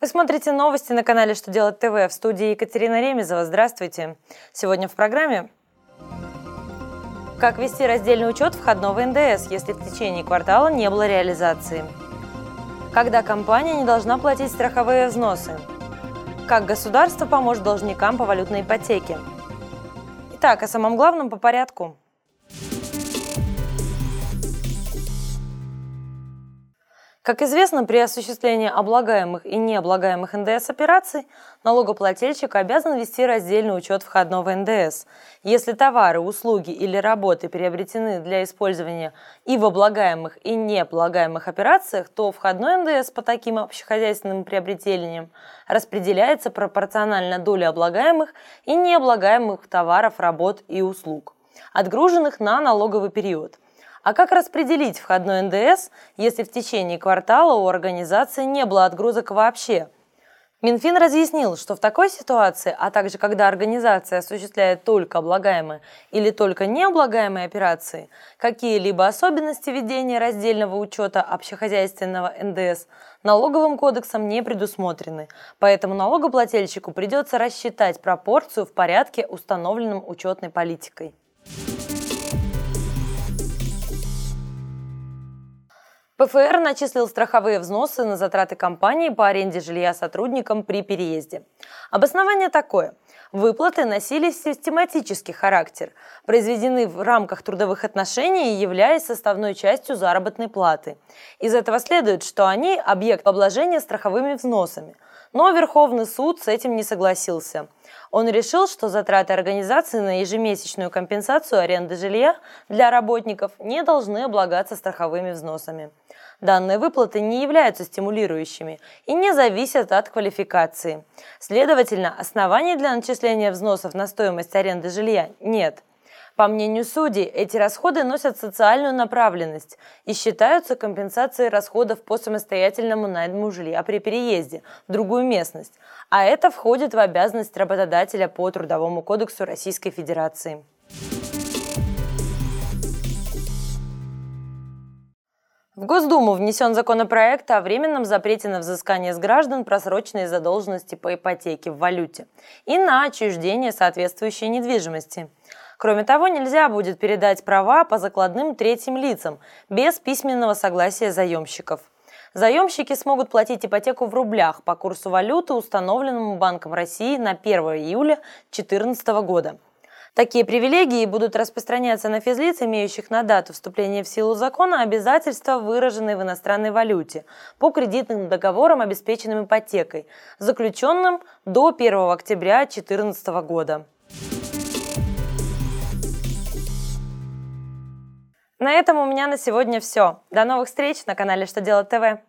Вы смотрите новости на канале «Что делать ТВ» в студии Екатерина Ремезова. Здравствуйте. Сегодня в программе Как вести раздельный учет входного НДС, если в течение квартала не было реализации? Когда компания не должна платить страховые взносы? Как государство поможет должникам по валютной ипотеке? Итак, о самом главном по порядку – Как известно, при осуществлении облагаемых и необлагаемых НДС операций налогоплательщик обязан вести раздельный учет входного НДС. Если товары, услуги или работы приобретены для использования и в облагаемых, и необлагаемых операциях, то входной НДС по таким общехозяйственным приобретениям распределяется пропорционально доле облагаемых и необлагаемых товаров, работ и услуг, отгруженных на налоговый период – а как распределить входной НДС, если в течение квартала у организации не было отгрузок вообще? Минфин разъяснил, что в такой ситуации, а также когда организация осуществляет только облагаемые или только необлагаемые операции, какие-либо особенности ведения раздельного учета общехозяйственного НДС налоговым кодексом не предусмотрены, поэтому налогоплательщику придется рассчитать пропорцию в порядке, установленном учетной политикой. ПФР начислил страховые взносы на затраты компании по аренде жилья сотрудникам при переезде. Обоснование такое. Выплаты носили систематический характер, произведены в рамках трудовых отношений, являясь составной частью заработной платы. Из этого следует, что они – объект обложения страховыми взносами. Но Верховный суд с этим не согласился. Он решил, что затраты организации на ежемесячную компенсацию аренды жилья для работников не должны облагаться страховыми взносами. Данные выплаты не являются стимулирующими и не зависят от квалификации. Следовательно, оснований для начисления взносов на стоимость аренды жилья нет. По мнению судей, эти расходы носят социальную направленность и считаются компенсацией расходов по самостоятельному найму жилья при переезде в другую местность, а это входит в обязанность работодателя по Трудовому кодексу Российской Федерации. В Госдуму внесен законопроект о временном запрете на взыскание с граждан просроченной задолженности по ипотеке в валюте и на отчуждение соответствующей недвижимости. Кроме того, нельзя будет передать права по закладным третьим лицам без письменного согласия заемщиков. Заемщики смогут платить ипотеку в рублях по курсу валюты, установленному Банком России на 1 июля 2014 года – Такие привилегии будут распространяться на физлиц, имеющих на дату вступления в силу закона обязательства, выраженные в иностранной валюте, по кредитным договорам, обеспеченным ипотекой, заключенным до 1 октября 2014 года. На этом у меня на сегодня все. До новых встреч на канале «Что делать ТВ».